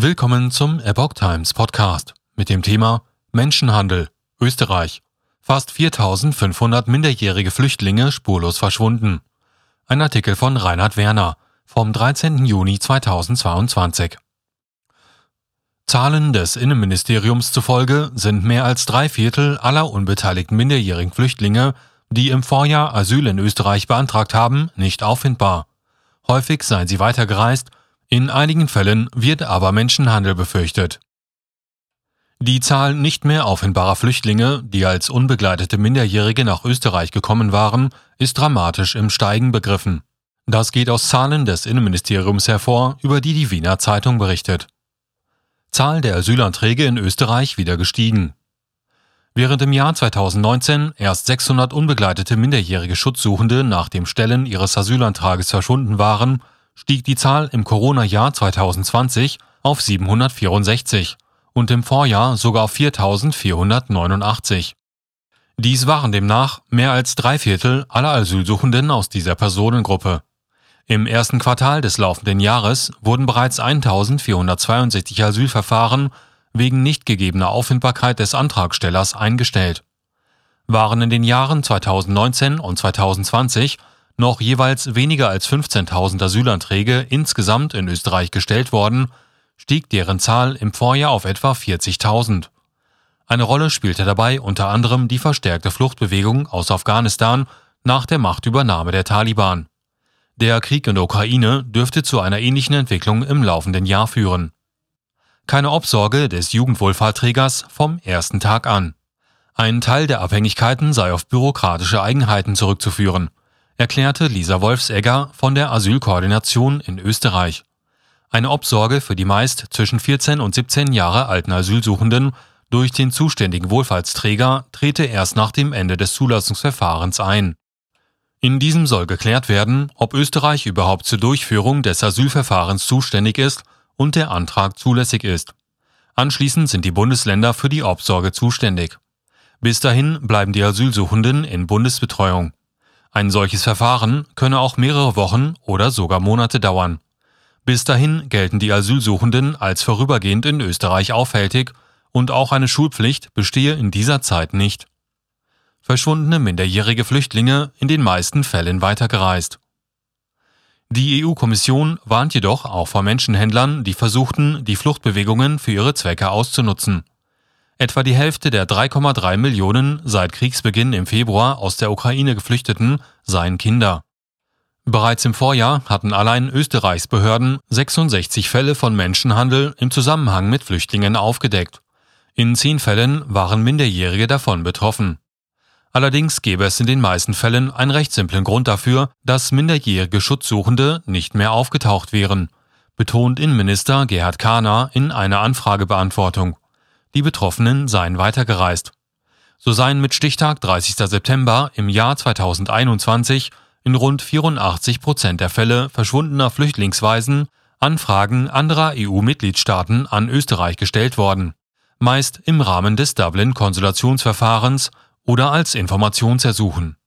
Willkommen zum Epoch Times Podcast mit dem Thema Menschenhandel, Österreich. Fast 4500 minderjährige Flüchtlinge spurlos verschwunden. Ein Artikel von Reinhard Werner vom 13. Juni 2022. Zahlen des Innenministeriums zufolge sind mehr als drei Viertel aller unbeteiligten minderjährigen Flüchtlinge, die im Vorjahr Asyl in Österreich beantragt haben, nicht auffindbar. Häufig seien sie weitergereist in einigen Fällen wird aber Menschenhandel befürchtet. Die Zahl nicht mehr auffindbarer Flüchtlinge, die als unbegleitete Minderjährige nach Österreich gekommen waren, ist dramatisch im Steigen begriffen. Das geht aus Zahlen des Innenministeriums hervor, über die die Wiener Zeitung berichtet. Zahl der Asylanträge in Österreich wieder gestiegen. Während im Jahr 2019 erst 600 unbegleitete minderjährige Schutzsuchende nach dem Stellen ihres Asylantrages verschwunden waren, stieg die Zahl im Corona-Jahr 2020 auf 764 und im Vorjahr sogar auf 4489. Dies waren demnach mehr als drei Viertel aller Asylsuchenden aus dieser Personengruppe. Im ersten Quartal des laufenden Jahres wurden bereits 1462 Asylverfahren wegen nicht gegebener Auffindbarkeit des Antragstellers eingestellt. Waren in den Jahren 2019 und 2020 noch jeweils weniger als 15.000 Asylanträge insgesamt in Österreich gestellt worden, stieg deren Zahl im Vorjahr auf etwa 40.000. Eine Rolle spielte dabei unter anderem die verstärkte Fluchtbewegung aus Afghanistan nach der Machtübernahme der Taliban. Der Krieg in der Ukraine dürfte zu einer ähnlichen Entwicklung im laufenden Jahr führen. Keine Obsorge des Jugendwohlfahrtträgers vom ersten Tag an. Ein Teil der Abhängigkeiten sei auf bürokratische Eigenheiten zurückzuführen erklärte Lisa Wolfsegger von der Asylkoordination in Österreich. Eine Obsorge für die meist zwischen 14 und 17 Jahre alten Asylsuchenden durch den zuständigen Wohlfahrtsträger trete erst nach dem Ende des Zulassungsverfahrens ein. In diesem soll geklärt werden, ob Österreich überhaupt zur Durchführung des Asylverfahrens zuständig ist und der Antrag zulässig ist. Anschließend sind die Bundesländer für die Obsorge zuständig. Bis dahin bleiben die Asylsuchenden in Bundesbetreuung. Ein solches Verfahren könne auch mehrere Wochen oder sogar Monate dauern. Bis dahin gelten die Asylsuchenden als vorübergehend in Österreich aufhältig und auch eine Schulpflicht bestehe in dieser Zeit nicht. Verschwundene minderjährige Flüchtlinge in den meisten Fällen weitergereist. Die EU-Kommission warnt jedoch auch vor Menschenhändlern, die versuchten, die Fluchtbewegungen für ihre Zwecke auszunutzen. Etwa die Hälfte der 3,3 Millionen seit Kriegsbeginn im Februar aus der Ukraine Geflüchteten seien Kinder. Bereits im Vorjahr hatten allein Österreichs Behörden 66 Fälle von Menschenhandel im Zusammenhang mit Flüchtlingen aufgedeckt. In zehn Fällen waren Minderjährige davon betroffen. Allerdings gäbe es in den meisten Fällen einen recht simplen Grund dafür, dass minderjährige Schutzsuchende nicht mehr aufgetaucht wären, betont Innenminister Gerhard Kahner in einer Anfragebeantwortung die Betroffenen seien weitergereist. So seien mit Stichtag 30. September im Jahr 2021 in rund 84 Prozent der Fälle verschwundener Flüchtlingsweisen Anfragen anderer EU-Mitgliedstaaten an Österreich gestellt worden, meist im Rahmen des Dublin-Konsulationsverfahrens oder als Informationsersuchen.